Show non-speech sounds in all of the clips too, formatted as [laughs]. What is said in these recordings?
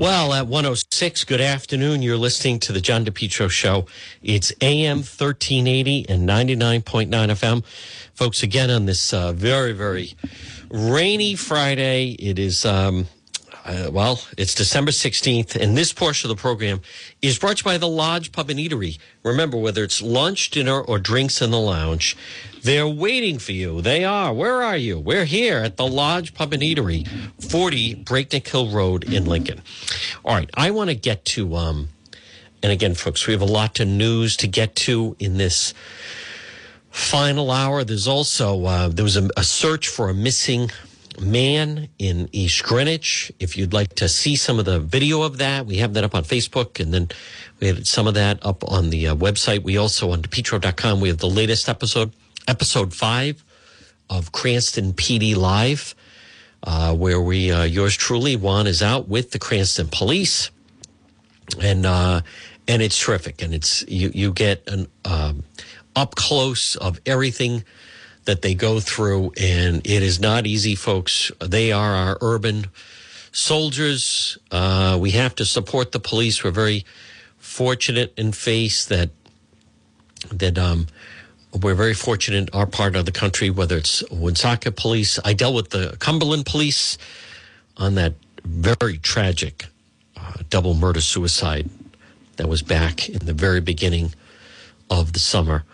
Well, at 106, good afternoon. You're listening to the John DePetro Show. It's AM 1380 and 99.9 FM. Folks, again on this uh, very, very rainy Friday. It is, um, uh, well, it's December 16th, and this portion of the program is brought to you by the Lodge Pub and Eatery. Remember, whether it's lunch, dinner, or drinks in the lounge, they're waiting for you. They are. Where are you? We're here at the Lodge Pub and Eatery, 40 Breakneck Hill Road in Lincoln. All right, I want to get to, um, and again, folks, we have a lot to news to get to in this final hour. There's also, uh, there was a, a search for a missing man in East Greenwich. If you'd like to see some of the video of that, we have that up on Facebook and then we have some of that up on the uh, website. We also on depetro.com, we have the latest episode, episode five of Cranston PD Live, uh, where we, uh, yours truly, Juan is out with the Cranston police and, uh, and it's terrific. And it's, you, you get an, um, up close of everything that they go through. And it is not easy, folks. They are our urban soldiers. Uh, we have to support the police. We're very fortunate in face that, that, um, we're very fortunate our part of the country, whether it's Woonsocket Police. I dealt with the Cumberland Police on that very tragic uh, double murder suicide that was back in the very beginning of the summer.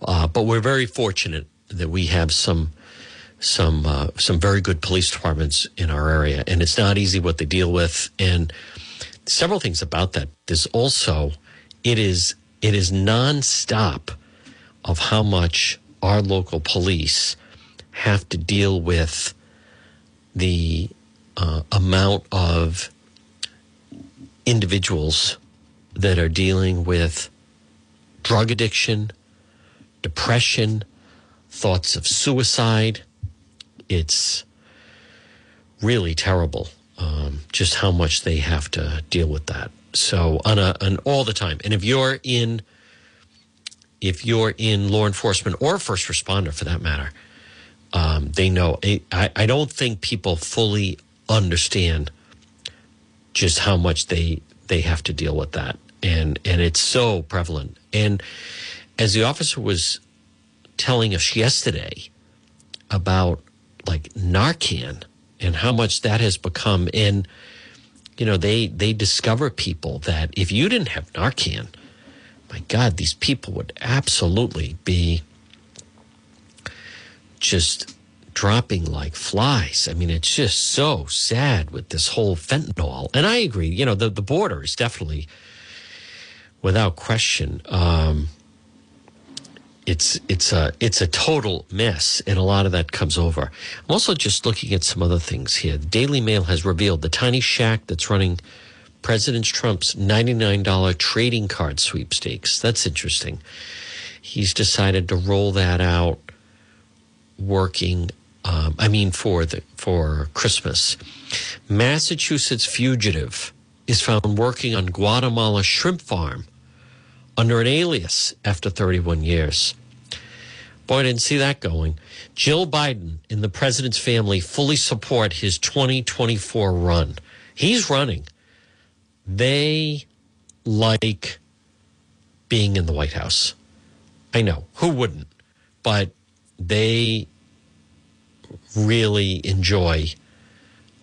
Uh, but we're very fortunate that we have some some uh, some very good police departments in our area, and it's not easy what they deal with. And several things about that. There's also it is it is nonstop of how much our local police have to deal with the uh, amount of individuals that are dealing with drug addiction, depression, thoughts of suicide. It's really terrible um, just how much they have to deal with that. So on a on all the time, and if you're in if you're in law enforcement or first responder for that matter, um, they know. I, I don't think people fully understand just how much they they have to deal with that, and and it's so prevalent. And as the officer was telling us yesterday about like Narcan and how much that has become, and you know they they discover people that if you didn't have Narcan my God, these people would absolutely be just dropping like flies. I mean, it's just so sad with this whole fentanyl. And I agree, you know, the, the border is definitely, without question, um, it's it's a it's a total mess, and a lot of that comes over. I'm also just looking at some other things here. The Daily Mail has revealed the tiny shack that's running President Trump's $99 trading card sweepstakes. That's interesting. He's decided to roll that out working um, I mean for the for Christmas. Massachusetts fugitive is found working on Guatemala shrimp farm under an alias after 31 years. Boy, I didn't see that going. Jill Biden and the president's family fully support his 2024 run. He's running they like being in the White House. I know who wouldn't, but they really enjoy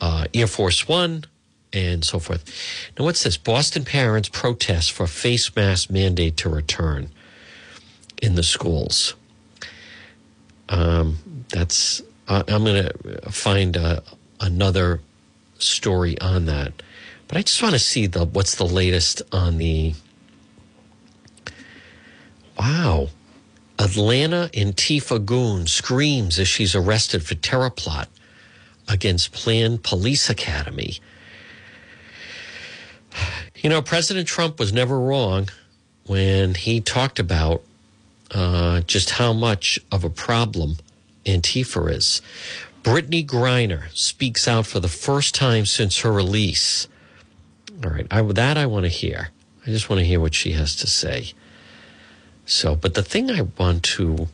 uh, Air Force One and so forth. Now, what's this? Boston parents protest for face mask mandate to return in the schools. Um, that's uh, I'm going to find uh, another story on that. But I just want to see the what's the latest on the. Wow, Atlanta Antifa goon screams as she's arrested for terror plot against planned police academy. You know, President Trump was never wrong when he talked about uh, just how much of a problem Antifa is. Brittney Griner speaks out for the first time since her release all right. I, that I want to hear. I just want to hear what she has to say. So, but the thing I want to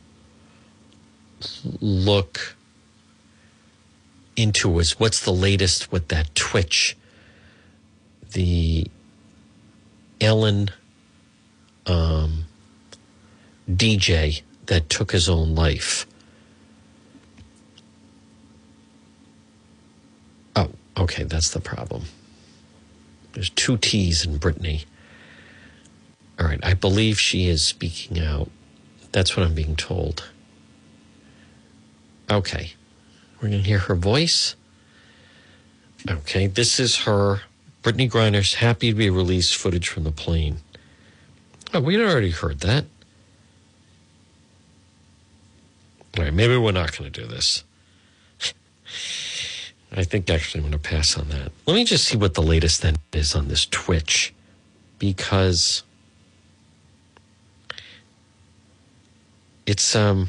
look into is what's the latest with that Twitch, the Ellen um, DJ that took his own life. Oh, okay, that's the problem. There's two T's in Brittany. All right, I believe she is speaking out. That's what I'm being told. Okay, we're going to hear her voice. Okay, this is her. Brittney Griner's happy to be released footage from the plane. Oh, we'd already heard that. All right, maybe we're not going to do this. [laughs] I think actually I'm going to pass on that. Let me just see what the latest then is on this Twitch because it's um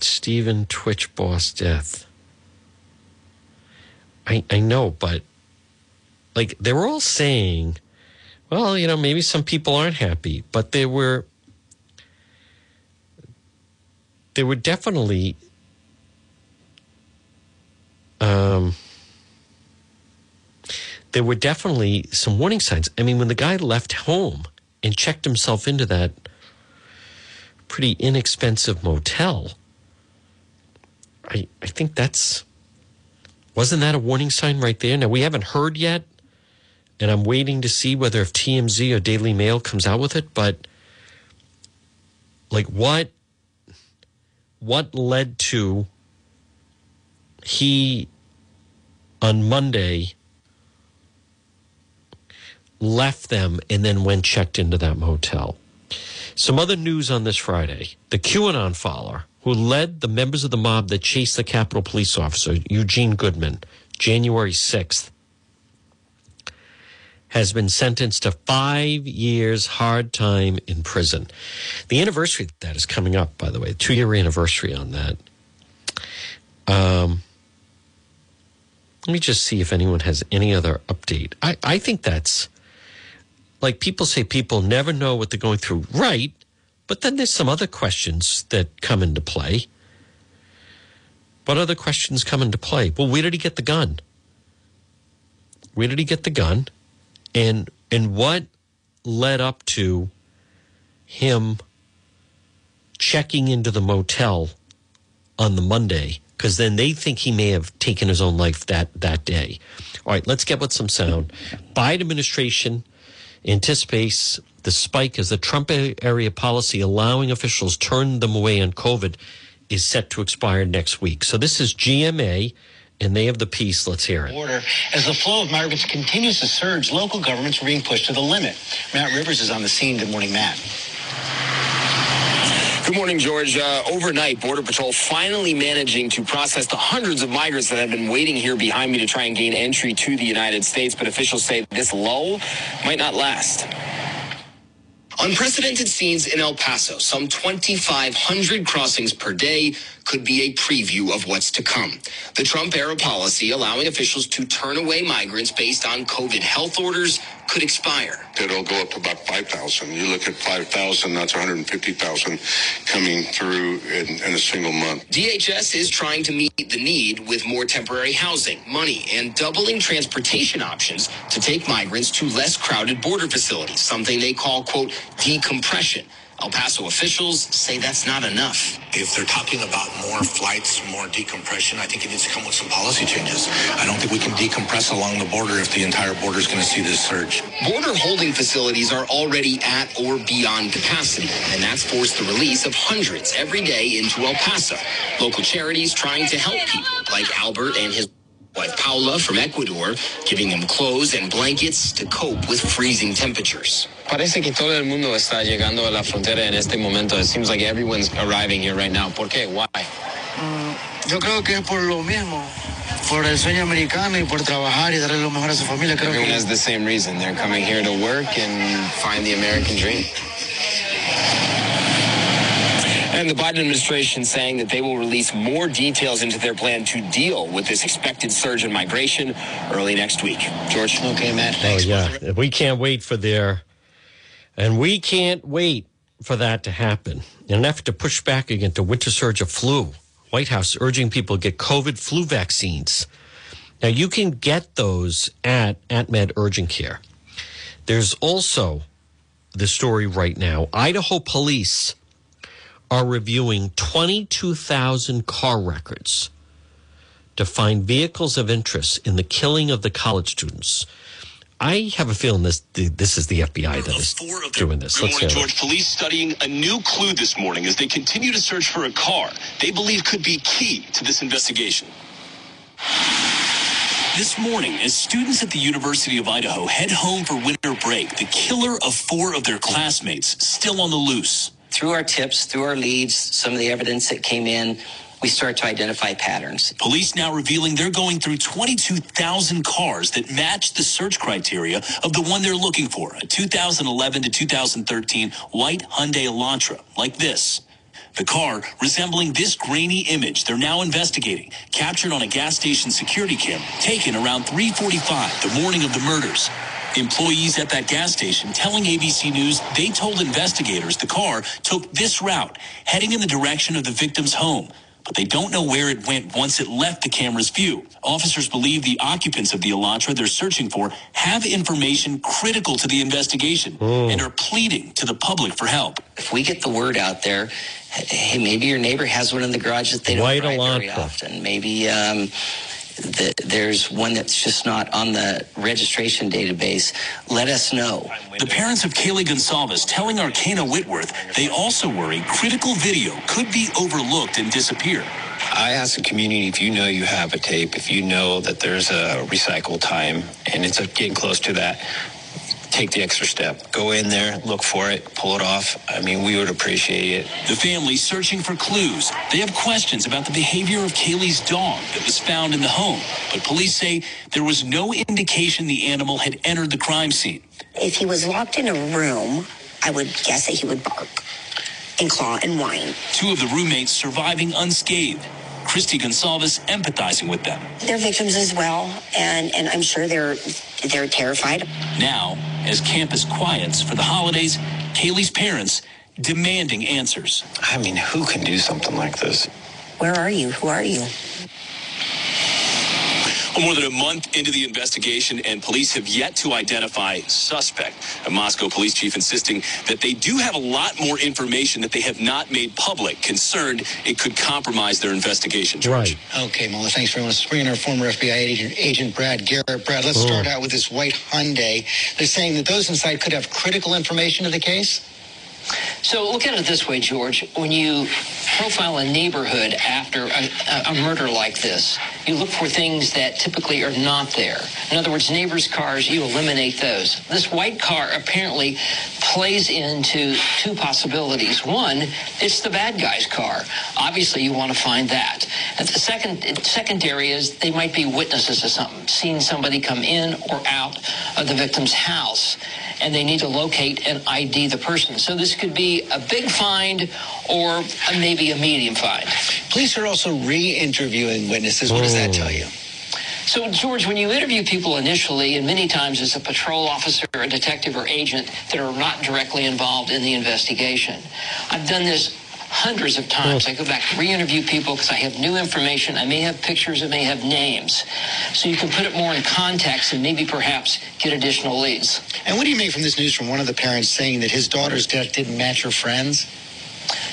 Stephen Twitch Boss death. I I know, but like they were all saying, well, you know, maybe some people aren't happy, but they were they were definitely um, there were definitely some warning signs. I mean, when the guy left home and checked himself into that pretty inexpensive motel, I I think that's wasn't that a warning sign right there? Now we haven't heard yet, and I'm waiting to see whether if TMZ or Daily Mail comes out with it, but like what what led to he on Monday left them and then went checked into that motel. Some other news on this Friday. The QAnon follower who led the members of the mob that chased the Capitol police officer, Eugene Goodman, January 6th, has been sentenced to five years hard time in prison. The anniversary of that is coming up, by the way, two year anniversary on that. Um, let me just see if anyone has any other update. I, I think that's like people say people never know what they're going through. Right. But then there's some other questions that come into play. What other questions come into play? Well, where did he get the gun? Where did he get the gun? And and what led up to him checking into the motel on the Monday because then they think he may have taken his own life that that day. All right, let's get with some sound. Biden administration anticipates the spike as the Trump area policy allowing officials turn them away on COVID is set to expire next week. So this is GMA and they have the piece. Let's hear it. Order. As the flow of migrants continues to surge, local governments are being pushed to the limit. Matt Rivers is on the scene. Good morning, Matt. Good morning, George. Uh, overnight, Border Patrol finally managing to process the hundreds of migrants that have been waiting here behind me to try and gain entry to the United States. But officials say this lull might not last. Unprecedented scenes in El Paso, some 2,500 crossings per day, could be a preview of what's to come. The Trump era policy allowing officials to turn away migrants based on COVID health orders could expire. It'll go up to about 5,000. You look at 5,000, that's 150,000 coming through in, in, a single month. DHS is trying to meet the need with more temporary housing, money, and doubling transportation options to take migrants to less crowded border facilities, something they call, quote, decompression. El Paso officials say that's not enough. If they're talking about more flights, more decompression, I think it needs to come with some policy changes. I don't think we can decompress along the border if the entire border is going to see this surge. Border holding facilities are already at or beyond capacity, and that's forced the release of hundreds every day into El Paso. Local charities trying to help people like Albert and his wife Paula from Ecuador, giving them clothes and blankets to cope with freezing temperatures. Parece que todo el mundo está llegando a la frontera en este momento. It seems like everyone's arriving here right now. ¿Por qué? Why? Mm, yo creo que es por lo mismo. Por el sueño americano y por trabajar y darle lo mejor a su familia. Creo Everyone que... has the same reason. They're coming here to work and find the American dream. And the Biden administration saying that they will release more details into their plan to deal with this expected surge in migration early next week. George? Okay, Matt. Oh, thanks. Oh, yeah. We can't wait for their, and we can't wait for that to happen. In an effort to push back against the winter surge of flu, White House urging people to get COVID flu vaccines. Now you can get those at at Med Urgent Care. There's also the story right now. Idaho police are reviewing 22,000 car records to find vehicles of interest in the killing of the college students. I have a feeling this this is the FBI that is doing this. Good Let's morning, hear it. George. Police studying a new clue this morning as they continue to search for a car they believe could be key to this investigation. This morning, as students at the University of Idaho head home for winter break, the killer of four of their classmates still on the loose. Through our tips, through our leads, some of the evidence that came in, we start to identify patterns. Police now revealing they're going through 22,000 cars that match the search criteria of the one they're looking for, a 2011 to 2013 white Hyundai Elantra, like this. The car resembling this grainy image they're now investigating, captured on a gas station security cam, taken around 345 the morning of the murders. Employees at that gas station telling ABC News they told investigators the car took this route, heading in the direction of the victim's home. But they don't know where it went once it left the camera's view. Officers believe the occupants of the Elantra they're searching for have information critical to the investigation and are pleading to the public for help. If we get the word out there, hey, maybe your neighbor has one in the garage that they don't White drive very Elantra. often. Maybe um, the, there's one that's just not on the registration database. Let us know. The parents of Kaylee Goncalves telling Arcana Whitworth they also worry critical video could be overlooked and disappear. I ask the community if you know you have a tape, if you know that there's a recycle time and it's getting close to that, take the extra step. Go in there, look for it, pull it off. I mean, we would appreciate it. The family searching for clues. They have questions about the behavior of Kaylee's dog that was found in the home, but police say there was no indication the animal had entered the crime scene. If he was locked in a room, I would guess that he would bark and claw and whine. Two of the roommates surviving unscathed. Christy Goncalves empathizing with them. They're victims as well, and, and I'm sure they're they're terrified. Now, as campus quiets for the holidays, Kaylee's parents demanding answers. I mean, who can do something like this? Where are you? Who are you? Well, more than a month into the investigation, and police have yet to identify suspect. A Moscow police chief insisting that they do have a lot more information that they have not made public, concerned it could compromise their investigation. George. Right. Okay, Mola, thanks very much. Let's bring our former FBI agent, agent Brad Garrett. Brad, let's oh. start out with this white Hyundai. They're saying that those inside could have critical information of the case. So look at it this way, George. When you profile a neighborhood after a, a, murder like this, you look for things that typically are not there. In other words, neighbors' cars, you eliminate those. This white car apparently plays into two possibilities. One, it's the bad guy's car. Obviously, you want to find that. And the second, secondary is they might be witnesses of something, seeing somebody come in or out of the victim's house and they need to locate and ID the person. So this could be a big find or a, maybe a medium find. Police are also re-interviewing witnesses. What does that hmm. tell you? So, George, when you interview people initially, and many times it's a patrol officer, a detective, or agent that are not directly involved in the investigation, I've done this hundreds of times. I go back, re-interview people because I have new information. I may have pictures, I may have names. So you can put it more in context and maybe perhaps get additional leads. And what do you make from this news from one of the parents saying that his daughter's death didn't match her friend's?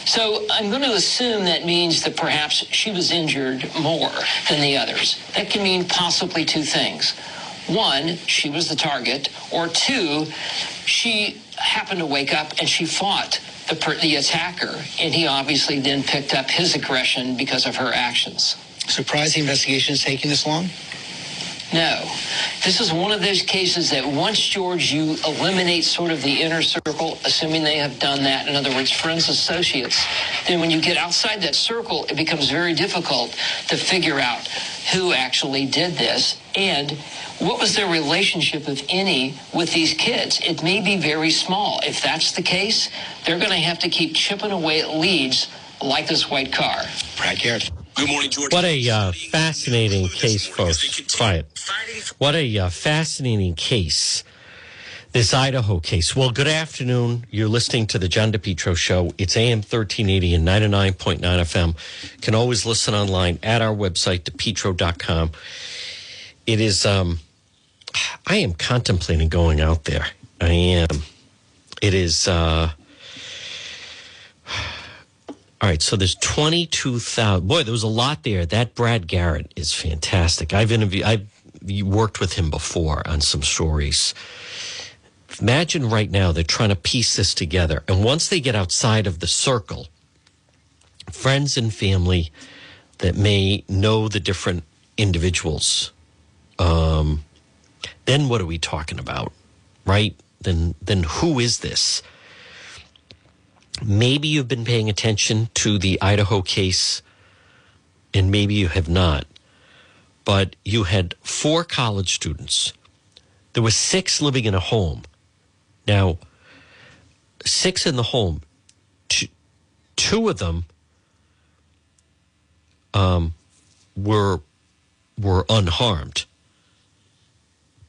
So I'm going to assume that means that perhaps she was injured more than the others. That can mean possibly two things. One, she was the target, or two, she happened to wake up and she fought the, the attacker, and he obviously then picked up his aggression because of her actions. Surprised the investigation is taking this long? No. This is one of those cases that once, George, you eliminate sort of the inner circle, assuming they have done that, in other words, friends, associates, then when you get outside that circle, it becomes very difficult to figure out who actually did this and what was their relationship, if any, with these kids. It may be very small. If that's the case, they're going to have to keep chipping away at leads like this white car. Brad Garrett. Good morning, George. What a uh, fascinating case, folks. Quiet. What a uh, fascinating case. This Idaho case. Well, good afternoon. You're listening to the John DePetro Show. It's AM 1380 and 99.9 FM. Can always listen online at our website, depetro.com. it is. Um, I am contemplating going out there. I am. It is. Uh, all right, so there's 22,000. Boy, there was a lot there. That Brad Garrett is fantastic. I've interviewed, I've worked with him before on some stories. Imagine right now they're trying to piece this together. And once they get outside of the circle, friends and family that may know the different individuals, um, then what are we talking about, right? Then, then who is this? Maybe you've been paying attention to the Idaho case, and maybe you have not. But you had four college students. There were six living in a home. Now, six in the home. Two, two of them um, were were unharmed,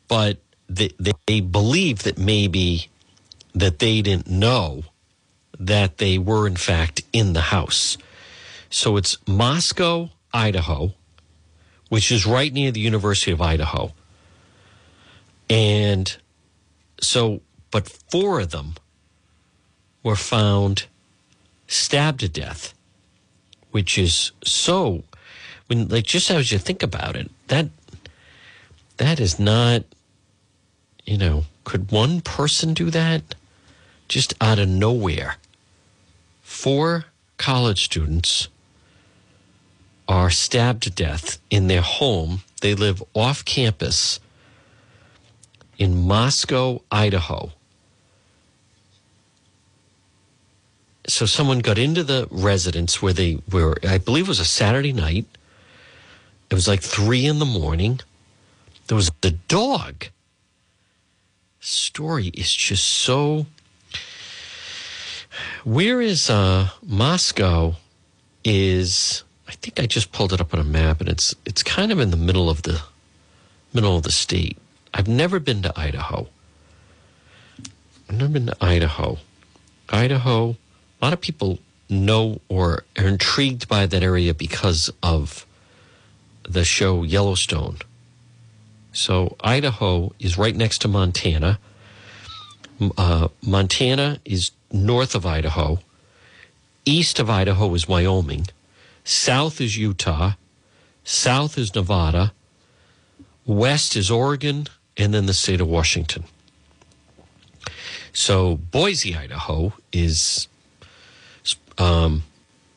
but they, they believe that maybe that they didn't know that they were, in fact, in the house. So it's Moscow, Idaho, which is right near the University of Idaho. And so, but four of them were found stabbed to death, which is so, when, like, just as you think about it, that, that is not, you know, could one person do that just out of nowhere? Four college students are stabbed to death in their home. They live off campus in Moscow, Idaho. So someone got into the residence where they were, I believe it was a Saturday night. It was like three in the morning. There was the dog. Story is just so where is uh, Moscow? Is I think I just pulled it up on a map, and it's it's kind of in the middle of the middle of the state. I've never been to Idaho. I've never been to Idaho. Idaho. A lot of people know or are intrigued by that area because of the show Yellowstone. So Idaho is right next to Montana. Uh, Montana is north of Idaho. East of Idaho is Wyoming. South is Utah. South is Nevada. West is Oregon. And then the state of Washington. So Boise, Idaho is, um,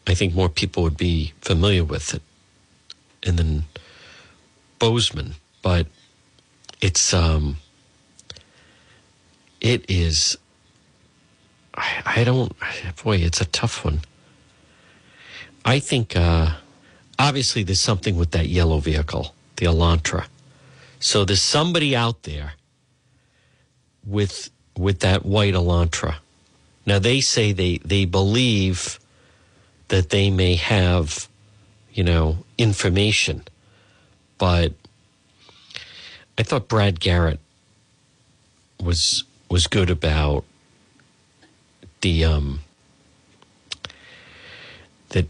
I think more people would be familiar with it. And then Bozeman. But it's, um, it is I, I don't, boy, it's a tough one. I think uh, obviously there's something with that yellow vehicle, the Elantra. So there's somebody out there with with that white Elantra. Now they say they they believe that they may have, you know, information, but I thought Brad Garrett was was good about the um, that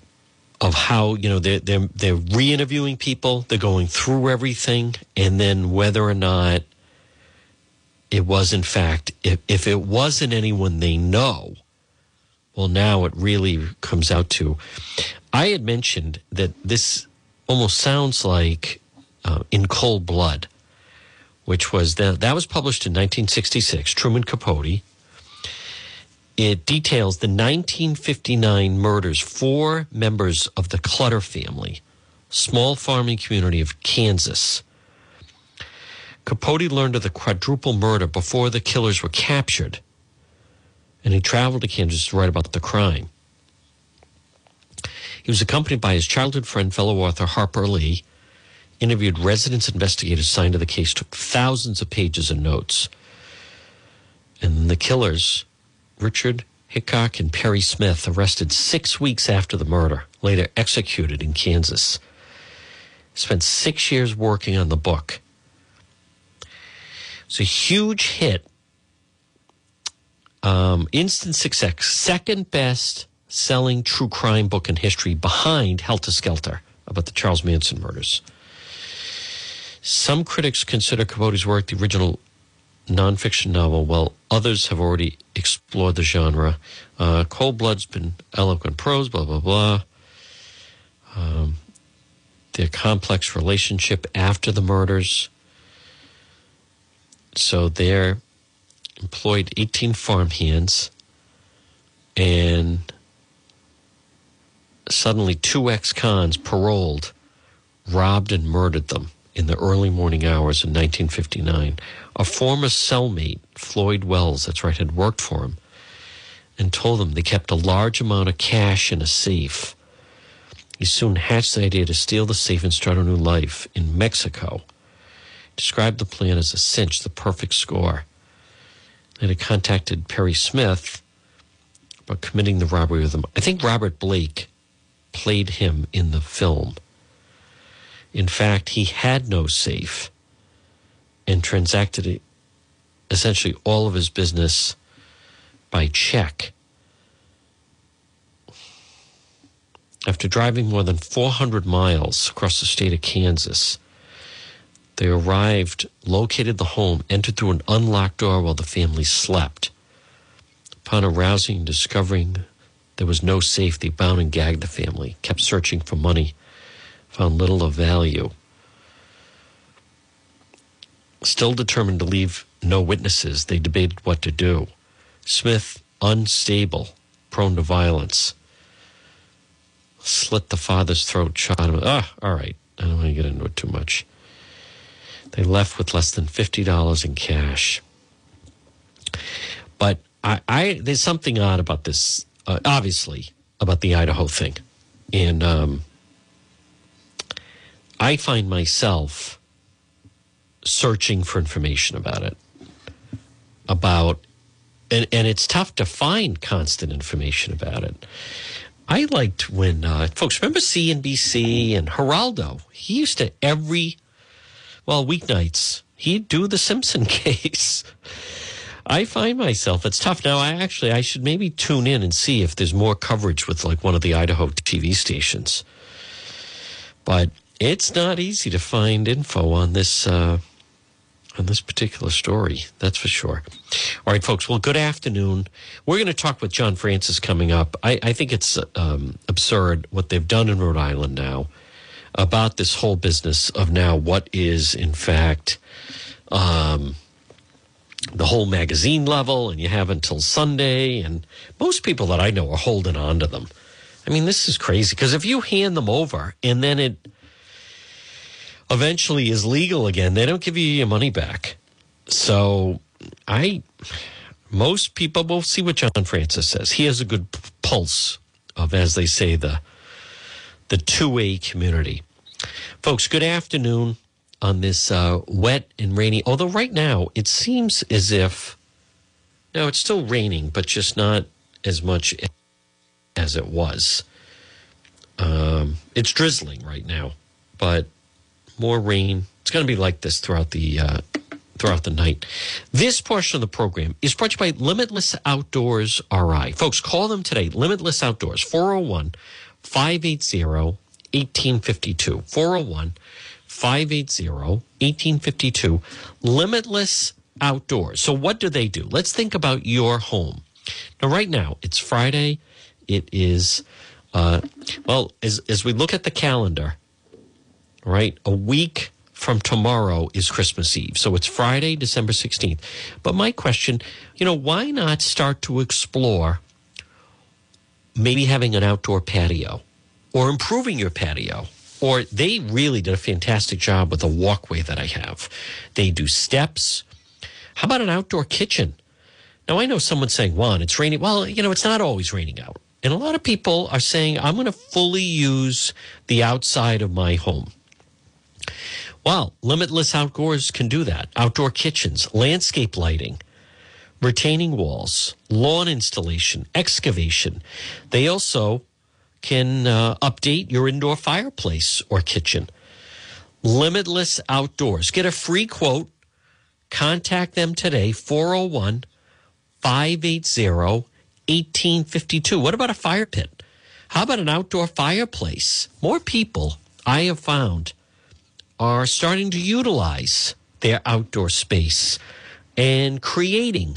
of how you know they're they're they're re-interviewing people, they're going through everything, and then whether or not it was in fact if if it wasn't anyone they know, well now it really comes out to. I had mentioned that this almost sounds like uh, in cold blood, which was that that was published in 1966. Truman Capote it details the 1959 murders, four members of the Clutter family, small farming community of Kansas. Capote learned of the quadruple murder before the killers were captured, and he traveled to Kansas to write about the crime. He was accompanied by his childhood friend, fellow author Harper Lee, interviewed residents, investigators assigned to the case, took thousands of pages of notes. And the killers Richard Hickok and Perry Smith, arrested six weeks after the murder, later executed in Kansas. Spent six years working on the book. It's a huge hit. Um, instant success, second best selling true crime book in history behind Helter Skelter about the Charles Manson murders. Some critics consider Capote's work the original nonfiction novel, while others have already explored the genre. Uh, Cold Blood's been eloquent prose, blah, blah, blah. Um, their complex relationship after the murders. So they're employed 18 farmhands and suddenly two ex-cons paroled robbed and murdered them in the early morning hours in 1959. A former cellmate, Floyd Wells, that's right, had worked for him and told them they kept a large amount of cash in a safe. He soon hatched the idea to steal the safe and start a new life in Mexico. Described the plan as a cinch, the perfect score. They had contacted Perry Smith about committing the robbery with him. I think Robert Blake played him in the film. In fact, he had no safe and transacted essentially all of his business by check. After driving more than 400 miles across the state of Kansas, they arrived, located the home, entered through an unlocked door while the family slept. Upon arousing and discovering there was no safe, they bound and gagged the family, kept searching for money found little of value. Still determined to leave no witnesses, they debated what to do. Smith, unstable, prone to violence, slit the father's throat, shot him. Ah, all right. I don't want to get into it too much. They left with less than $50 in cash. But I, I there's something odd about this, uh, obviously, about the Idaho thing. And um, I find myself searching for information about it. About, and, and it's tough to find constant information about it. I liked when uh, folks remember CNBC and Geraldo. He used to every, well, weeknights, he'd do the Simpson [laughs] case. I find myself, it's tough. Now, I actually, I should maybe tune in and see if there's more coverage with like one of the Idaho TV stations. But it's not easy to find info on this uh, on this particular story. That's for sure. All right, folks. Well, good afternoon. We're going to talk with John Francis coming up. I, I think it's um, absurd what they've done in Rhode Island now about this whole business of now what is in fact um, the whole magazine level, and you have until Sunday, and most people that I know are holding on to them. I mean, this is crazy because if you hand them over and then it eventually is legal again, they don't give you your money back. So I, most people will see what John Francis says. He has a good pulse of, as they say, the the two A community. Folks, good afternoon on this uh, wet and rainy. Although right now it seems as if no, it's still raining, but just not as much as it was. Um, it's drizzling right now, but more rain. It's going to be like this throughout the uh, throughout the night. This portion of the program is brought to you by Limitless Outdoors RI. Folks, call them today. Limitless Outdoors 401 580 1852. 401 580 1852. Limitless Outdoors. So, what do they do? Let's think about your home. Now, right now, it's Friday. It is, uh, well, as, as we look at the calendar, right? A week from tomorrow is Christmas Eve. So it's Friday, December 16th. But my question, you know, why not start to explore maybe having an outdoor patio or improving your patio? Or they really did a fantastic job with the walkway that I have. They do steps. How about an outdoor kitchen? Now, I know someone's saying, Juan, it's raining. Well, you know, it's not always raining out. And a lot of people are saying, I'm going to fully use the outside of my home. Well, Limitless Outdoors can do that. Outdoor kitchens, landscape lighting, retaining walls, lawn installation, excavation. They also can uh, update your indoor fireplace or kitchen. Limitless Outdoors. Get a free quote. Contact them today, 401 580 1852. What about a fire pit? How about an outdoor fireplace? More people I have found are starting to utilize their outdoor space and creating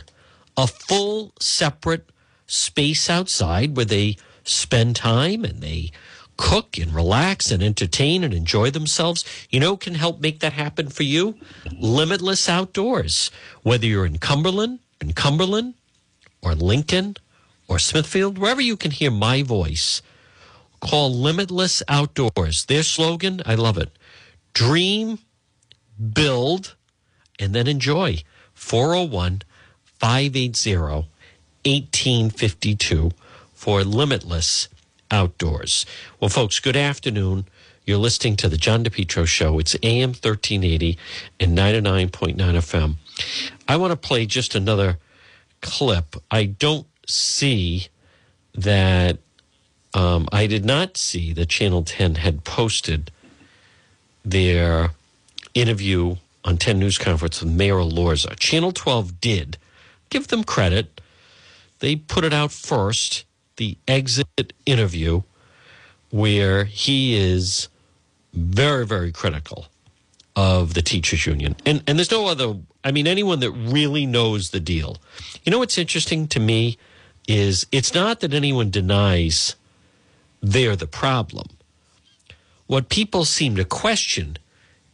a full separate space outside where they spend time and they cook and relax and entertain and enjoy themselves. You know, can help make that happen for you. Limitless Outdoors, whether you're in Cumberland, in Cumberland, or Lincoln, or Smithfield, wherever you can hear my voice. Call Limitless Outdoors. Their slogan, I love it. Dream, build, and then enjoy. 401 580 1852 for Limitless Outdoors. Well, folks, good afternoon. You're listening to the John DePetro Show. It's AM 1380 and 99.9 FM. I want to play just another clip. I don't see that, um, I did not see that Channel 10 had posted their interview on 10 News Conference with Mayor Elorza. Channel 12 did. Give them credit. They put it out first, the exit interview, where he is very, very critical of the teachers union. And and there's no other I mean anyone that really knows the deal. You know what's interesting to me is it's not that anyone denies they're the problem. What people seem to question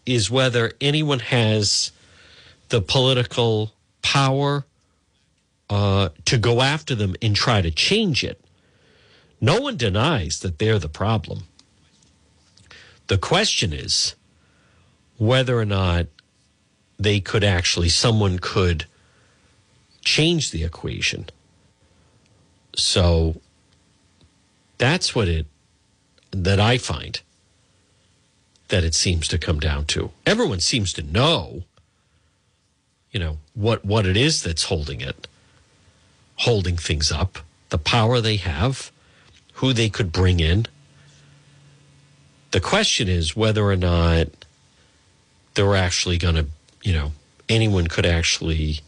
is whether anyone has the political power uh, to go after them and try to change it. No one denies that they're the problem. The question is whether or not they could actually, someone could change the equation. So that's what it, that I find that it seems to come down to. Everyone seems to know, you know, what, what it is that's holding it, holding things up, the power they have, who they could bring in. The question is whether or not they're actually going to, you know, anyone could actually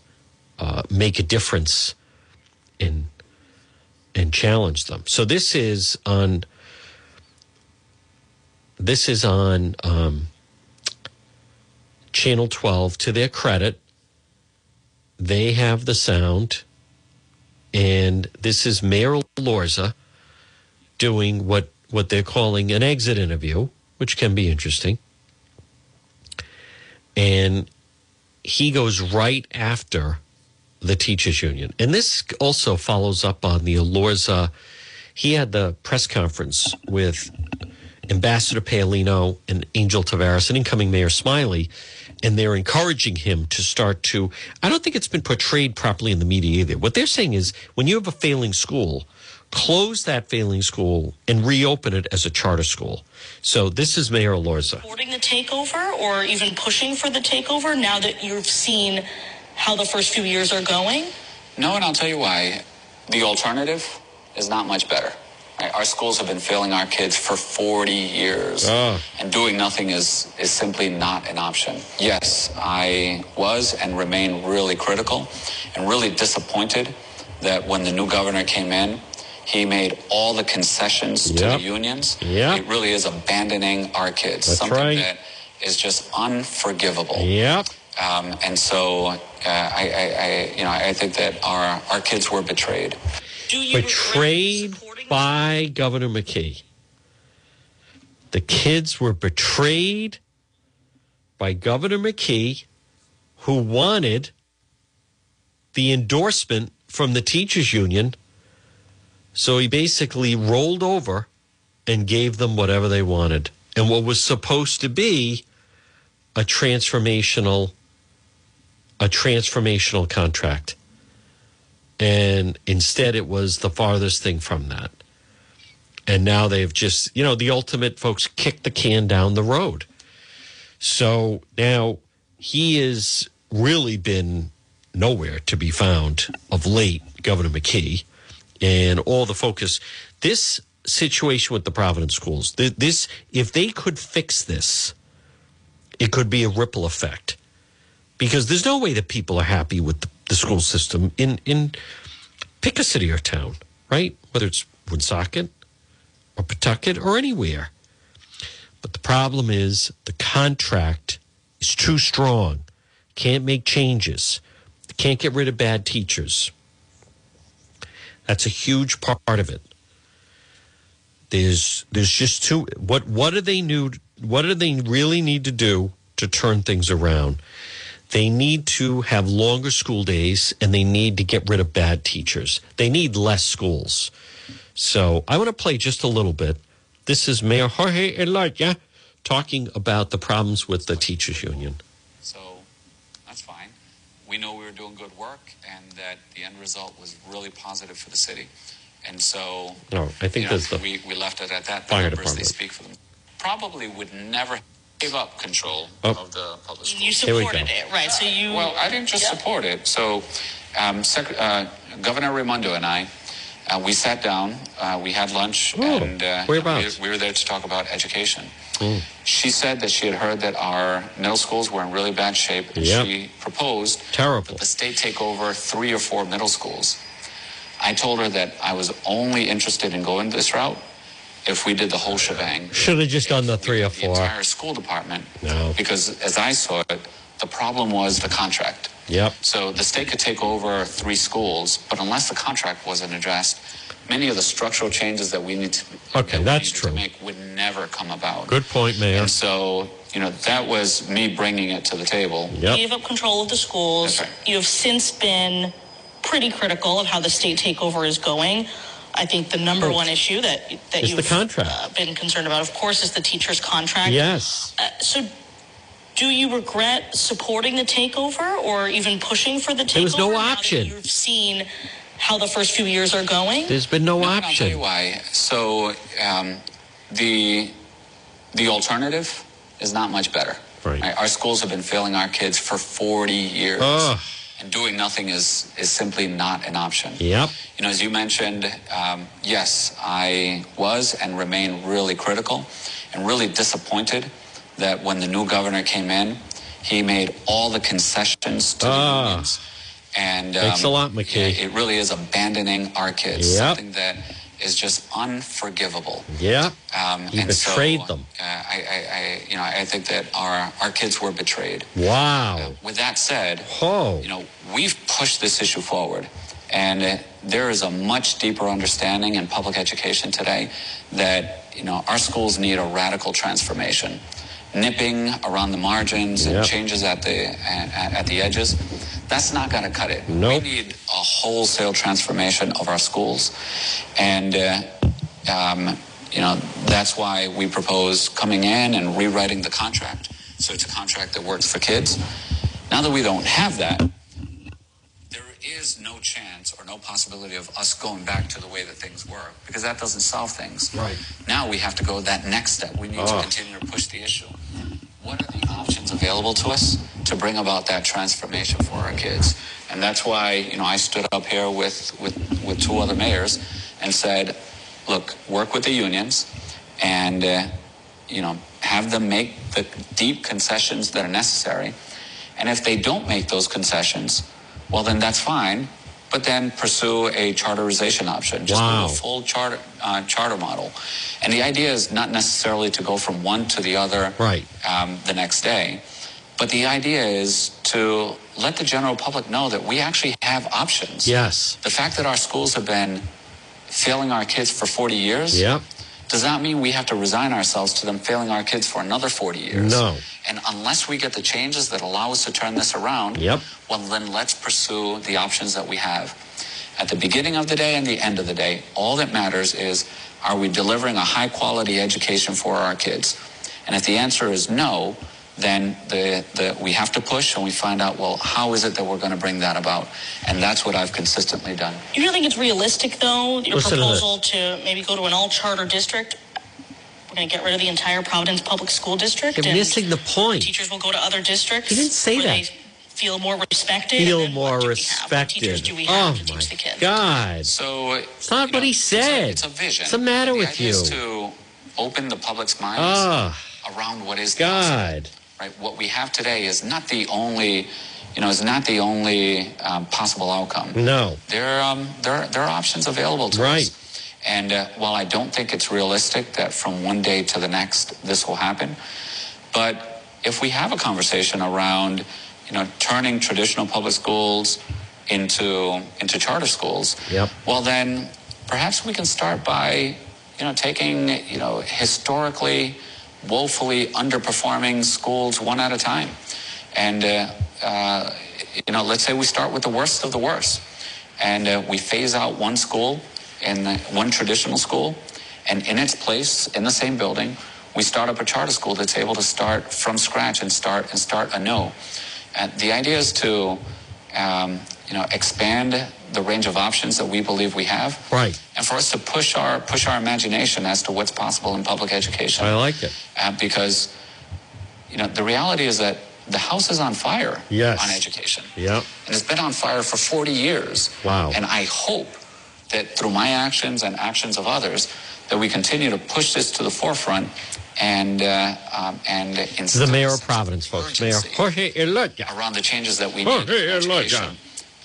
uh, make a difference in and challenge them. So this is on. This is on um, Channel 12. To their credit, they have the sound, and this is Mayor Elorza doing what what they're calling an exit interview, which can be interesting. And he goes right after the teachers union. And this also follows up on the Elorza. He had the press conference with Ambassador Paolino and Angel Tavares and incoming Mayor Smiley, and they're encouraging him to start to. I don't think it's been portrayed properly in the media either. What they're saying is when you have a failing school, close that failing school and reopen it as a charter school. So this is Mayor Elorza. Supporting the takeover or even pushing for the takeover now that you've seen how the first few years are going? No, and I'll tell you why. The alternative is not much better. Right? Our schools have been failing our kids for 40 years, Ah. and doing nothing is, is simply not an option. Yes, I was and remain really critical and really disappointed that when the new governor came in, he made all the concessions to the unions. Yep. It really is abandoning our kids. That's something right. that is just unforgivable. Yep. Um, and so uh, I, I, I, you know, I think that our our kids were betrayed. betrayed by Governor McKee. The kids were betrayed by Governor McKee, who wanted the endorsement from the teachers union. So he basically rolled over and gave them whatever they wanted. And what was supposed to be a transformational a transformational contract. And instead, it was the farthest thing from that. And now they've just, you know, the ultimate folks kicked the can down the road. So now he has really been nowhere to be found of late, Governor McKee, and all the focus. This situation with the Providence schools, this, if they could fix this, it could be a ripple effect because there's no way that people are happy with the, the school system in in pick a city or town, right? Whether it's Woonsocket or Pawtucket or anywhere. But the problem is the contract is too strong. Can't make changes. Can't get rid of bad teachers. That's a huge part of it. There's there's just too what what do they need what do they really need to do to turn things around? They need to have longer school days and they need to get rid of bad teachers. They need less schools. So I want to play just a little bit. This is Mayor Jorge Elorza talking about the problems with the teachers union. So that's fine. We know we were doing good work and that the end result was really positive for the city. And so No, I think you know, that's the we, we left it at that. The fire numbers, they department. speak for them. Probably would never give up control Oh. of the public schools. You supported it, right? So you. Well, I didn't just support it. So, um, Sec- uh, Governor Raimondo and I, uh, we sat down, uh, we had lunch, Oh, and uh, we, we were there to talk about education. Mm. She said that she had heard that our middle schools were in really bad shape, and Yep. she proposed Terrible. that the state take over three or four middle schools. I told her that I was only interested in going this route if we did the whole shebang Should have just done the three or four. the four. entire school department. No. Because as I saw it, the problem was the contract. Yep. So the state could take over three schools, but unless the contract wasn't addressed, many of the structural changes that we need to Okay, that that's true. to make would never come about. Good point, Mayor. And so, you know, that was me bringing it to the table. You gave up control of the schools. That's right. You have since been pretty critical of how the state takeover is going. I think the number one issue that that It's you've the contract. Uh, been concerned about, of course, is the teacher's contract. Yes. Uh, so, do you regret supporting the takeover or even pushing for the takeover? There was no option. You've seen how the first few years are going. There's been no And I'll tell you option. why. So um, the the alternative is not much better. Right. Our schools have been failing our kids for 40 years. Ugh. Doing nothing is, is simply not an option. Yep. You know, as you mentioned, um, yes, I was and remain really critical and really disappointed that when the new governor came in, he made all the concessions to Ah. the unions. And um, Thanks a lot, McKee. It, it really is abandoning our kids. Yep. Something that is just unforgivable. Yeah, Um, betrayed so, them. Uh, I, I, I, you know, I think that our our kids were betrayed. Wow. With that said, Oh. you know, we've pushed this issue forward, and uh, there is a much deeper understanding in public education today that you know our schools need a radical transformation. Nipping around the margins and Yep. changes at the at, at the edges, that's not going to cut it. Nope. We need a wholesale transformation of our schools, and uh, um, you know that's why we propose coming in and rewriting the contract so it's a contract that works for kids. Now that we don't have that, is no chance or no possibility of us going back to the way that things were because that doesn't solve things. Right. Now we have to go that next step. We need Oh. to continue to push the issue. What are the options available to us to bring about that transformation for our kids? And that's why, you know, I stood up here with, with, with two other mayors and said, look, work with the unions and, uh, you know, have them make the deep concessions that are necessary. And if they don't make those concessions, well, then that's fine. But then pursue a charterization option. Just Wow. go a full charter uh, charter model. And the idea is not necessarily to go from one to the other Right. um, the next day, but the idea is to let the general public know that we actually have options. Yes. The fact that our schools have been failing our kids for 40 years Yep. Does not mean we have to resign ourselves to them failing our kids for another 40 years. No. And unless we get the changes that allow us to turn this around, Yep. well, then let's pursue the options that we have. At the beginning of the day and the end of the day, all that matters is are we delivering a high quality education for our kids? And if the answer is no, then the, the, we have to push and we find out, well, how is it that we're going to bring that about? And that's what I've consistently done. You really think it's realistic, though, your Listen to proposal to, maybe go to an all charter district? We're going to get rid of the entire Providence Public School District? You're and missing the point. Teachers will go to other districts? He didn't say that. They feel more respected? Feel and more what do? What teachers respected. do we have Oh to teach my the kids? God. So It's not what know, he it's a- said. It's a, vision. What's the matter The with idea is you? to open the public's minds Ah, around what is possible, God. Right? What we have today is not the only, you know, is not the only um, possible outcome. No. There, um, there, there are options available to Right. us. And uh, while I don't think it's realistic that from one day to the next this will happen, but if we have a conversation around, you know, turning traditional public schools into into charter schools, Yep. well then perhaps we can start by, you know, taking, you know, historically woefully underperforming schools one at a time. And, uh, uh, you know, let's say we start with the worst of the worst. And uh, we phase out one school in one traditional school. And in its place in the same building we start up a charter school that's able to start from scratch and start and start anew. And the idea is to um, you know expand the range of options that we believe we have Right. and for us to push our push our imagination as to what's possible in public education I like it. uh, because you know the reality is that the house is on fire Yes. on education Yep. and it's been on fire for 40 years. Wow. And I hope that through my actions and actions of others, that we continue to push this to the forefront and uh, um, and This is instill the mayor of Providence, folks. Mayor Jorge Elorza. around the changes that we Jorge need Elorza.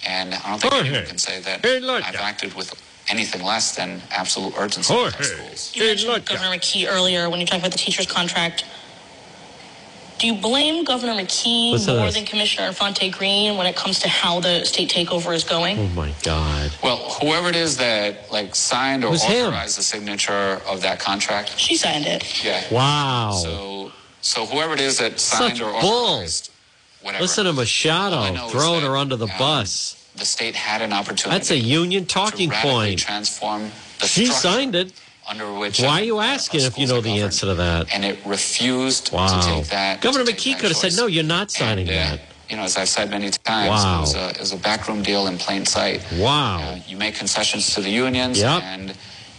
Education. And I don't think Jorge anyone can say that Elorza. I've acted with anything less than absolute urgency. with our Jorge schools. You mentioned Governor McKee earlier when you talked about the teacher's contract. Do you blame Governor McKee Listen to more this. than Commissioner Infante Green when it comes to how the state takeover is going? Oh my God. Well, whoever it is that like signed or Who's him? authorized the signature of that contract, She signed it. yeah. Wow. So, so whoever it is that signed Such or bull. authorized, whatever. Listen to All I Machado know is throwing that, her under the um, bus. The state had an opportunity. That's a union talking point. Transform the She signed it. under which. Why are you asking if you know the answer to that? And it refused to take that. Governor take McKee that could have said, no, you're not signing And, uh, that. You know, as I've said many times, Wow. it, was a, it was a backroom deal in plain sight. Wow. Uh, you make concessions to the unions, Yep. and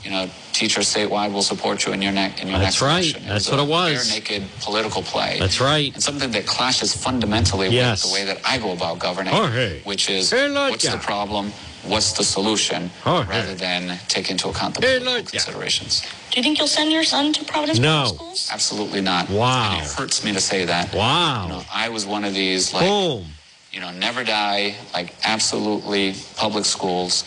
you know, teachers statewide will support you in your neck in your That's next right. election. That's what it was. Bare naked political play. That's right. And something that clashes fundamentally Yes. with the way that I go about governing, oh, Jorge. which is Elorza. what's the problem, what's the solution, oh, Jorge. rather than take into account the political Elorza. considerations. Do you think you'll send your son to Providence No. Public Schools? Absolutely not. Wow. And it hurts me to say that. Wow. You know, I was one of these like Boom. you know, never die, like absolutely public schools.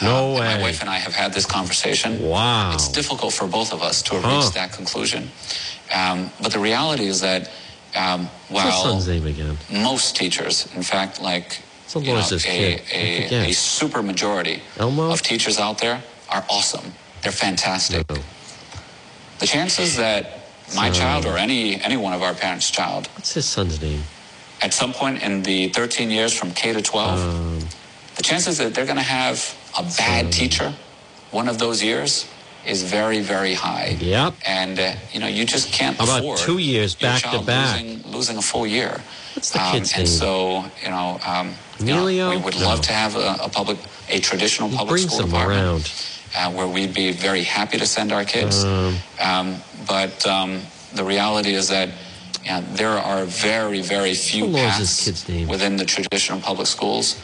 No Um, way. My wife and I have had this conversation. Wow. It's difficult for both of us to Huh. reached that conclusion. Um, but the reality is that um, while son's name again? most teachers, in fact, like So you know, a, a, a super majority Elmo? of teachers out there are awesome. They're fantastic. No. The chances that my So- child or any any one of our parents' child What's his son's name? at some point in the 13 years from K to 12, Um, the chances that they're going to have a bad teacher one of those years is very, very high. Yep. And, uh, you know, you just can't How about afford two years back to back? Losing, losing a full year. What's the Um, kid's and name? so, you know, um, you know, we would No. love to have a, a public, a traditional he public school department uh, where we'd be very happy to send our kids. Um, Um, but um, the reality is that you know, there are very, very few What was his paths within the traditional public schools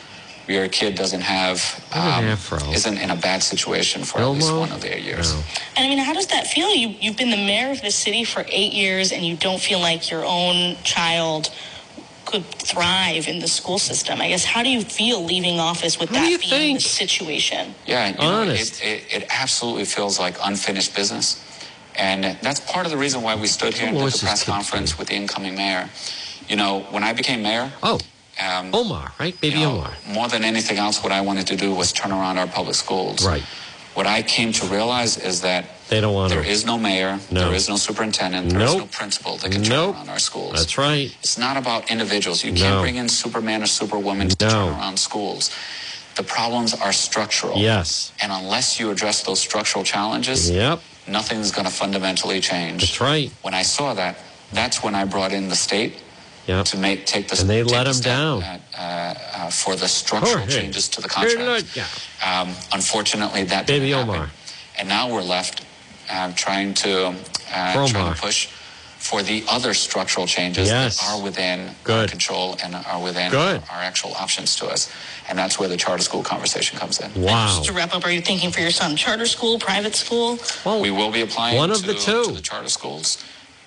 your kid doesn't have, um, isn't in a bad situation for at least one of their years. No. And I mean, how does that feel? You you've been the mayor of the city for eight years, and you don't feel like your own child could thrive in the school system. I guess how do you feel leaving office with What do that you being think? the situation? Yeah, you know, it, it, it absolutely feels like unfinished business. And that's part of the reason why we stood here and did the press conference with the incoming mayor. You know, when I became mayor, Oh, um, Omar, right? Baby you know, Omar. more than anything else, what I wanted to do was turn around our public schools. Right. What I came to realize is that They don't want there to. is no mayor, No. there is no superintendent, there is Nope. no principal that can turn Nope. around our schools. That's right. It's not about individuals. You No. can't bring in Superman or Superwoman to No. turn around schools. The problems are structural. Yes. And unless you address those structural challenges, Yep. nothing's going to fundamentally change. That's right. When I saw that, that's when I brought in the state Yep. to make take the And they let the 'em step, down. uh, uh, for the structural Jorge. changes to the contract. Yeah. Um, unfortunately, that Baby didn't happen. Omar. And now we're left um, trying to uh, trying to push for the other structural changes Yes. that are within our control and are within Good. our actual options to us. And that's where the charter school conversation comes in. Wow. Just to wrap up, are you thinking for your son charter school, private school? Well, We will be applying One of to, the two. to the charter schools.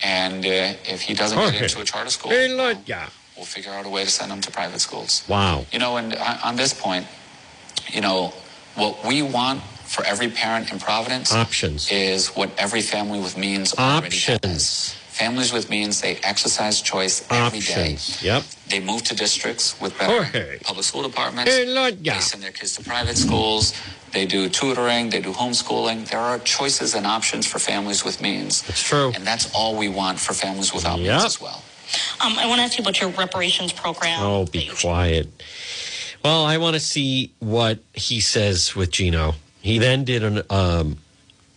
And uh, if he doesn't Jorge. get into a charter school, we'll figure out a way to send him to private schools. Wow. You know, and on this point, you know, what we want for every parent in Providence Options. is what every family with means already has. Options. Families with means, they exercise choice every day. Options. Yep. They move to districts with better Jorge. public school departments. Hey, Lord, yeah. They send their kids to private schools. They do tutoring. They do homeschooling. There are choices and options for families with means. That's true. And that's all we want for families without Yep. means as well. Um, I want to ask you about your reparations program. Oh, be quiet. Well, I want to see what he says with Gino. He then did an, um,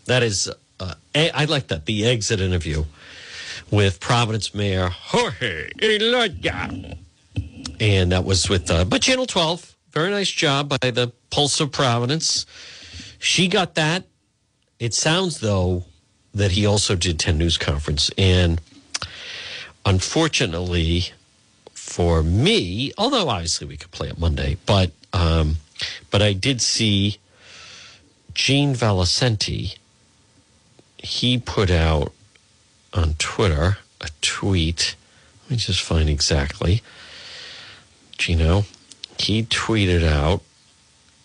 that is, uh, I I like that, the exit interview with Providence Mayor Jorge Elorza. And that was with, uh, but Channel 12. Very nice job by the Pulse of Providence. She got that. It sounds, though, that he also did 10 News Conference. And unfortunately, for me, although obviously we could play it Monday, but um, but I did see Gene Valicenti. He put out on Twitter a tweet. Let me just find exactly. Gino, he tweeted out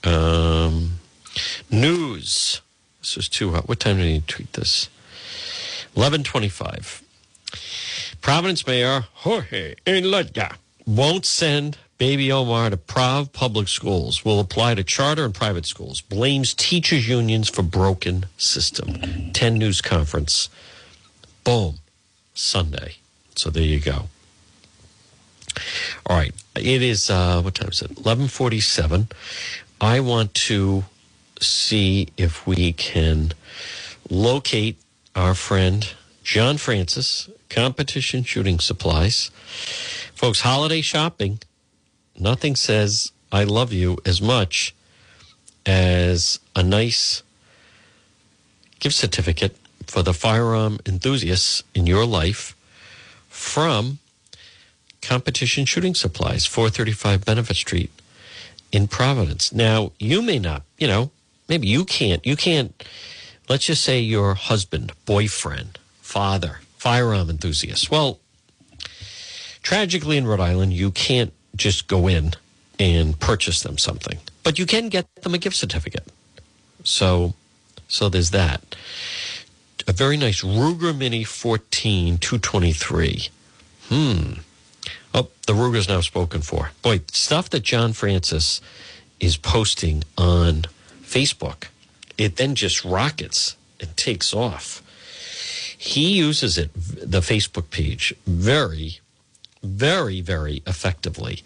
um, news. This was too hot. What time did he tweet this? Eleven twenty-five. Providence Mayor Jorge Elorza won't send baby Omar to Prov public schools, will apply to charter and private schools, blames teachers unions for broken system. 10 news conference. Boom. Sunday. So there you go. All right. It is uh what time is it? 1147. I want to see if we can locate our friend John Francis, Competition Shooting Supplies. Folks, holiday shopping, nothing says I love you as much as a nice gift certificate for the firearm enthusiasts in your life from Competition Shooting Supplies, 435 Benefit Street in Providence. Now, you may not, you know, maybe you can't, you can't, let's just say your husband, boyfriend, father, firearm enthusiast. Well, tragically in Rhode Island, you can't just go in and purchase them something, but you can get them a gift certificate. So, so there's that. A very nice Ruger Mini 14 223. Hmm. Oh, the Ruger's now spoken for. Boy, stuff that John Francis is posting on Facebook, it then just rockets and takes off. He uses it, the Facebook page, very, very, very effectively.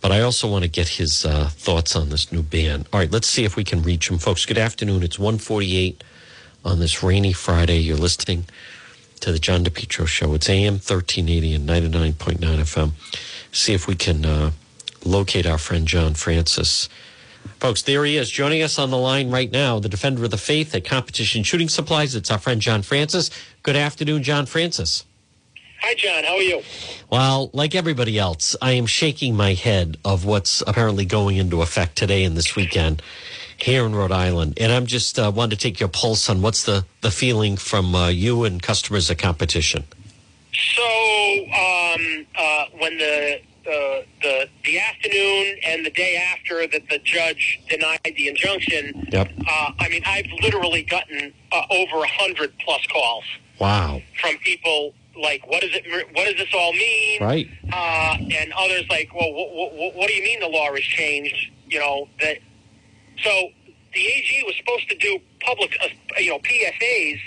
But I also want to get his uh, thoughts on this new ban. All right, let's see if we can reach him, folks. Good afternoon. It's 148 on this rainy Friday. You're listening to the John DePetro Show. It's AM 1380 and 99.9 FM. See if we can uh, locate our friend John Francis. Folks, there he is joining us on the line right now, the defender of the faith at Competition Shooting Supplies. It's our friend John Francis. Good afternoon, John Francis. Hi, John. How are you? Well, like everybody else, I am shaking my head of what's apparently going into effect today and this weekend here in Rhode Island. And I'm just uh, wanted to take your pulse on what's the, the feeling from uh, you and customers at competition. So, um, uh, when the, the the the afternoon and the day after that the judge denied the injunction, Yep. uh, I mean, I've literally gotten uh, over a hundred plus calls Wow. from people like, "What does it? What does this all mean?" Right. Uh, and others like, "Well, what, what, what do you mean the law has changed?" You know that. So the AG was supposed to do public, uh, you know, PSAs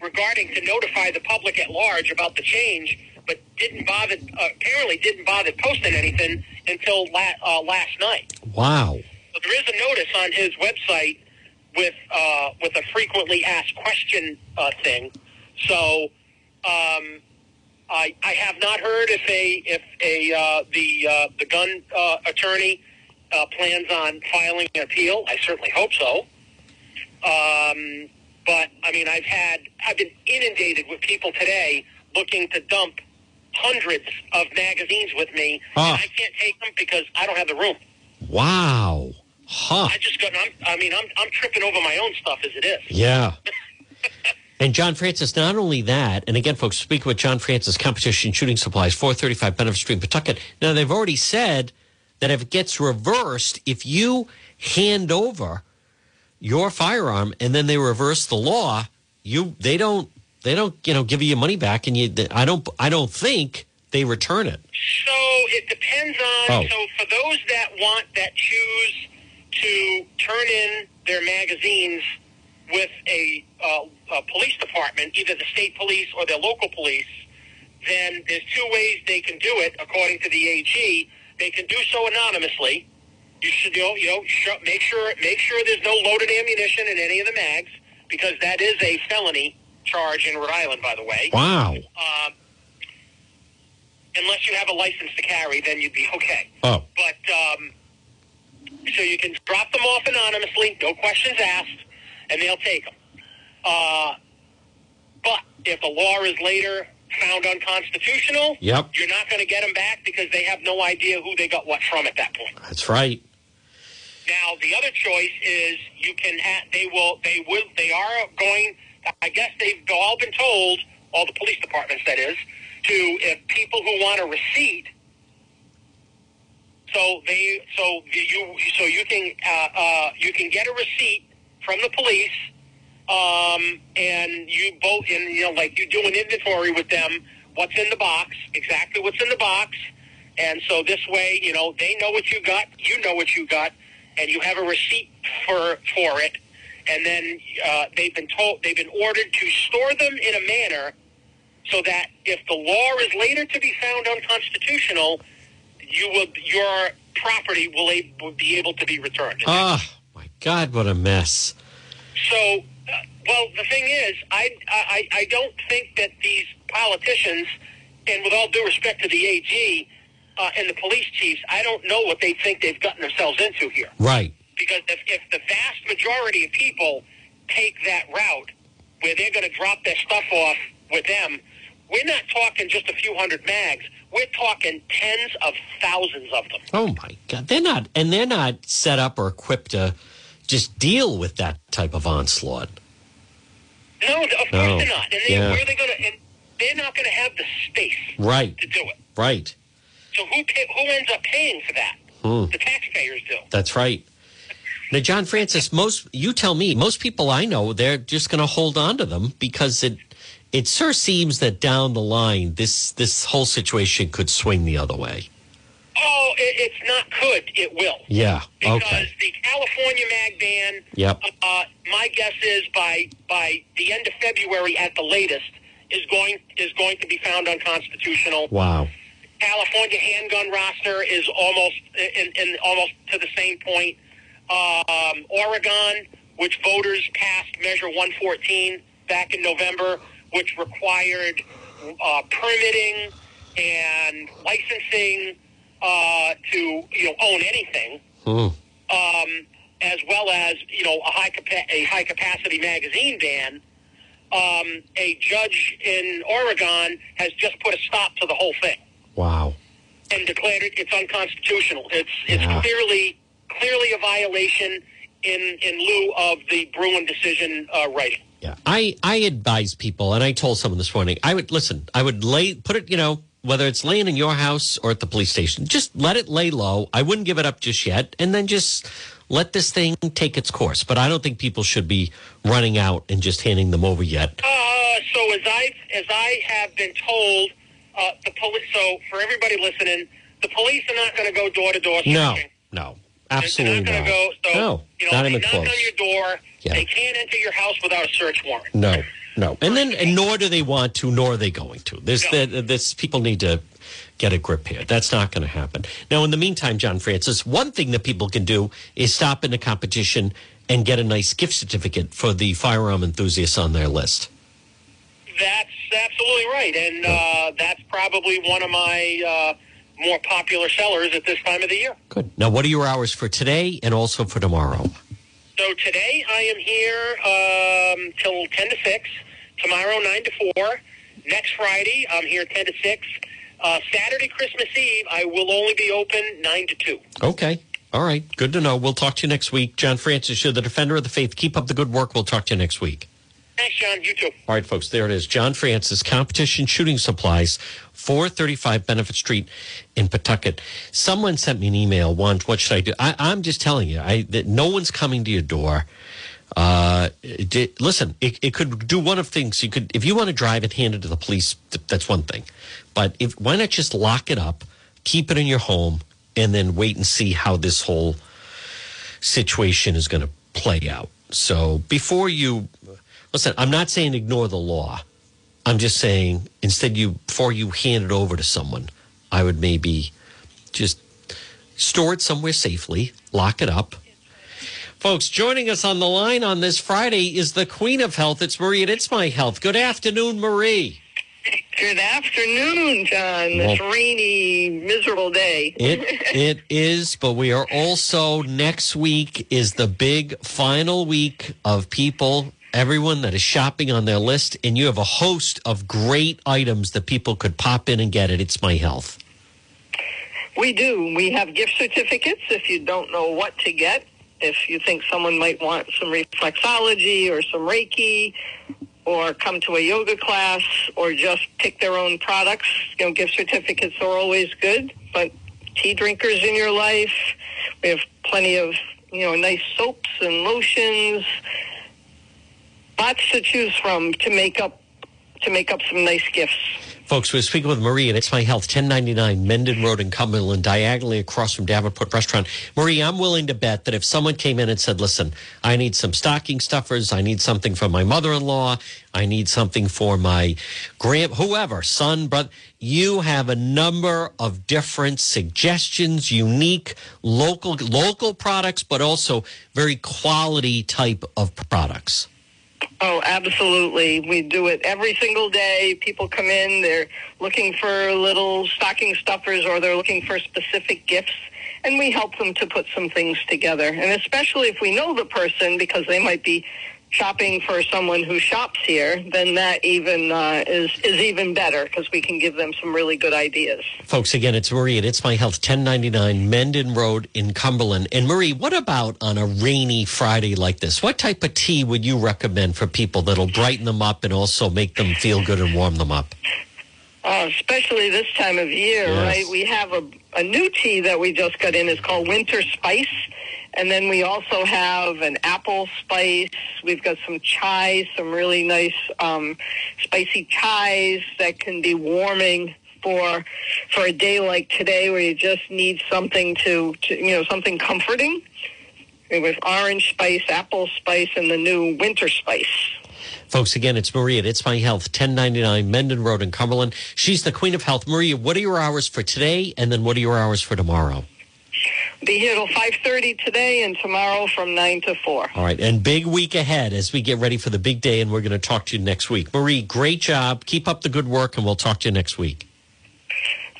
regarding to notify the public at large about the change, but didn't bother. Uh, apparently, didn't bother posting anything until la- uh, last night. Wow. So there is a notice on his website with uh, with a frequently asked question uh, thing. So um, I I have not heard if a if a uh, the uh, the gun uh, attorney uh, plans on filing an appeal. I certainly hope so. Um, but I mean, I've had I've been inundated with people today looking to dump hundreds of magazines with me, Ah. and I can't take them because I don't have the room. Wow. Huh. I just got. I'm, I mean, I'm I'm tripping over my own stuff as it is. Yeah. [laughs] And John Francis, not only that, and again, folks, speak with John Francis, Competition Shooting Supplies, 435 Benefit Street, Pawtucket. Now, they've already said that if it gets reversed, if you hand over your firearm and then they reverse the law, you they don't they don't you know give you your money back, and you I don't I don't think they return it. So it depends on. Oh. So for those that want that choose to turn in their magazines with a, uh, a police department, either the state police or their local police, then there's two ways they can do it. According to the AG, they can do so anonymously. You should you know, you know sh- make sure make sure there's no loaded ammunition in any of the mags because that is a felony charge in Rhode Island, by the way. Wow. Um, unless you have a license to carry, then you'd be okay. Oh. But um, so you can drop them off anonymously, no questions asked, and they'll take them. Uh, but if the law is later found unconstitutional, Yep. you're not going to get them back because they have no idea who they got what from at that point. That's right. Now, the other choice is you can. Add, they will. They will. They are going. I guess they've all been told, all the police departments, that is, to if people who want a receipt. So they. So you. So you can. Uh, uh, you can get a receipt from the police. Um, and you both, and you know, like you do an inventory with them. What's in the box? Exactly what's in the box. And so this way, you know, they know what you got, you know what you got, and you have a receipt for for it. And then uh, they've been told they've been ordered to store them in a manner so that if the law is later to be found unconstitutional, you will your property will, a, will be able to be returned. Oh my God, what a mess. So, well, the thing is, I, I I don't think that these politicians, and with all due respect to the AG uh, and the police chiefs, I don't know what they think they've gotten themselves into here. Right. Because if, if the vast majority of people take that route, where they're going to drop their stuff off with them, we're not talking just a few hundred mags. We're talking tens of thousands of them. Oh my God. They're not, and they're not set up or equipped to just deal with that type of onslaught. No, of course No. they're not. And they, Yeah. where are they going to? And they're not going to have the space Right. to do it. Right. So who pay, who ends up paying for that? Hmm. The taxpayers do. That's right. Now, John Francis, most you tell me, most people I know, they're just going to hold on to them because it it sure seems that down the line, this this whole situation could swing the other way. Oh, it, it's not could. It will. Yeah. Because Okay. the California mag ban. Yep. Uh, my guess is by by the end of February at the latest is going is going to be found unconstitutional. Wow. California handgun roster is almost in, in almost to the same point. Um, Oregon, which voters passed Measure 114 back in November, which required uh, permitting and licensing uh, to you know own anything, Hmm. um, as well as you know a high capa- a high capacity magazine ban. Um, a judge in Oregon has just put a stop to the whole thing Wow. and declared it it's unconstitutional. It's it's Yeah. clearly clearly a violation in in lieu of the Bruen decision uh, writing. Yeah. I I advise people, and I told someone this morning, I would listen. I would lay put it, you know, whether it's laying in your house or at the police station, just let it lay low. I wouldn't give it up just yet, and then just let this thing take its course. But I don't think people should be running out and just handing them over yet. Uh, so as I as I have been told, uh, the police. So for everybody listening, the police are not going to go door to door. No, no, absolutely They're not. not go. So no, you know, not they even knock close. on your door. Yeah. They can't enter your house without a search warrant. No, no, and then and nor do they want to, nor are they going to. This, the, this people need to get a grip here. That's not going to happen. Now, in the meantime, John Francis, one thing that people can do is stop in the competition and get a nice gift certificate for the firearm enthusiasts on their list. That's absolutely right, and uh, that's probably one of my uh, more popular sellers at this time of the year. Good. Now, what are your hours for today and also for tomorrow? So today I am here um, till 10 to 6. Tomorrow 9 to 4. Next Friday I'm here 10 to 6. Uh, Saturday, Christmas Eve, I will only be open 9 to 2. Okay. All right. Good to know. We'll talk to you next week. John Francis, you're the defender of the faith. Keep up the good work. We'll talk to you next week. Thanks, John. You too. All right, folks, there it is. John Francis, Competition Shooting Supplies, 435 Benefit Street in Pawtucket. Someone sent me an email, want what should I do? I, I'm just telling you, I, that no one's coming to your door. Uh, listen, it, it could do one of things. You could, if you want to drive and hand it to the police, th- that's one thing. But if why not just lock it up, keep it in your home, and then wait and see how this whole situation is going to play out. So before you listen, I'm not saying ignore the law. I'm just saying instead you before you hand it over to someone, I would maybe just store it somewhere safely, lock it up. Folks, joining us on the line on this Friday is the Queen of Health. It's Marie and It's My Health. Good afternoon, Marie. Good afternoon, John. This Well- rainy, miserable day. It it is, but we are also next week is the big final week of people, everyone that is shopping on their list, and you have a host of great items that people could pop in and get it. It's my health. we do. We have gift certificates if you don't know what to get. If you think someone might want some reflexology or some Reiki or come to a yoga class or just pick their own products, you know, gift certificates are always good. But tea drinkers in your life, we have plenty of, you know, nice soaps and lotions. Lots to choose from to make up to make up some nice gifts. Folks, we're speaking with Marie, and it's my health, 1099 Mendon Road in Cumberland, diagonally across from Davenport Restaurant. Marie, I'm willing to bet that if someone came in and said, listen, I need some stocking stuffers, I need something for my mother in law, I need something for my grand, whoever, son, brother, you have a number of different suggestions, unique, local, local products, but also very quality type of products. Oh, absolutely. We do it every single day. People come in, they're looking for little stocking stuffers or they're looking for specific gifts, and we help them to put some things together. And especially if we know the person because they might be shopping for someone who shops here, then that even uh, is is even better because we can give them some really good ideas. Folks, again, it's Marie at It's My Health, 1099 Mendon Road in Cumberland. And Marie, what about on a rainy Friday like this? What type of tea would you recommend for people that'll brighten them up and also make them feel good and warm them up? Uh, especially this time of year, Yes. right? We have a, a new tea that we just got in. It's called Winter Spice. And then we also have an apple spice. We've got some chai, some really nice um, spicy chais that can be warming for for a day like today where you just need something to, to you know, something comforting. With orange spice, apple spice, and the new winter spice. Folks, again, it's Maria at It's My Health, 1099 Mendon Road in Cumberland. She's the Queen of Health. Maria, what are your hours for today? And then what are your hours for tomorrow? Be here till 5.30 today and tomorrow from 9 to 4. All right. And big week ahead as we get ready for the big day. And we're going to talk to you next week. Marie, great job. Keep up the good work, and we'll talk to you next week.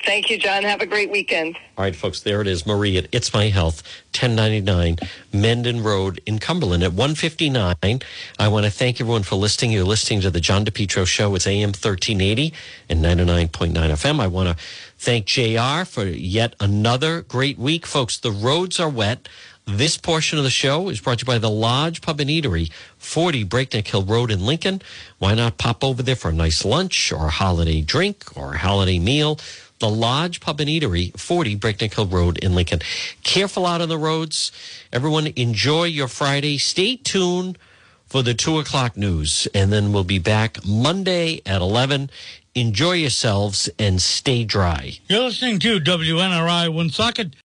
Thank you, John. Have a great weekend. All right, folks, there it is. Marie at It's My Health, 1099 Mendon Road in Cumberland at 159. I want to thank everyone for listening. You're listening to the John DePetro Show. It's AM 1380 and 99.9 FM. I want to thank JR for yet another great week. Folks, the roads are wet. This portion of the show is brought to you by the Lodge Pub and Eatery, 40 Breakneck Hill Road in Lincoln. Why not pop over there for a nice lunch or a holiday drink or a holiday meal? The Lodge Pub and Eatery, 40 Breakneck Hill Road in Lincoln. Careful out on the roads. Everyone, enjoy your Friday. Stay tuned for the 2 o'clock news, and then we'll be back Monday at 11. Enjoy yourselves and stay dry. You're listening to WNRI Woonsocket.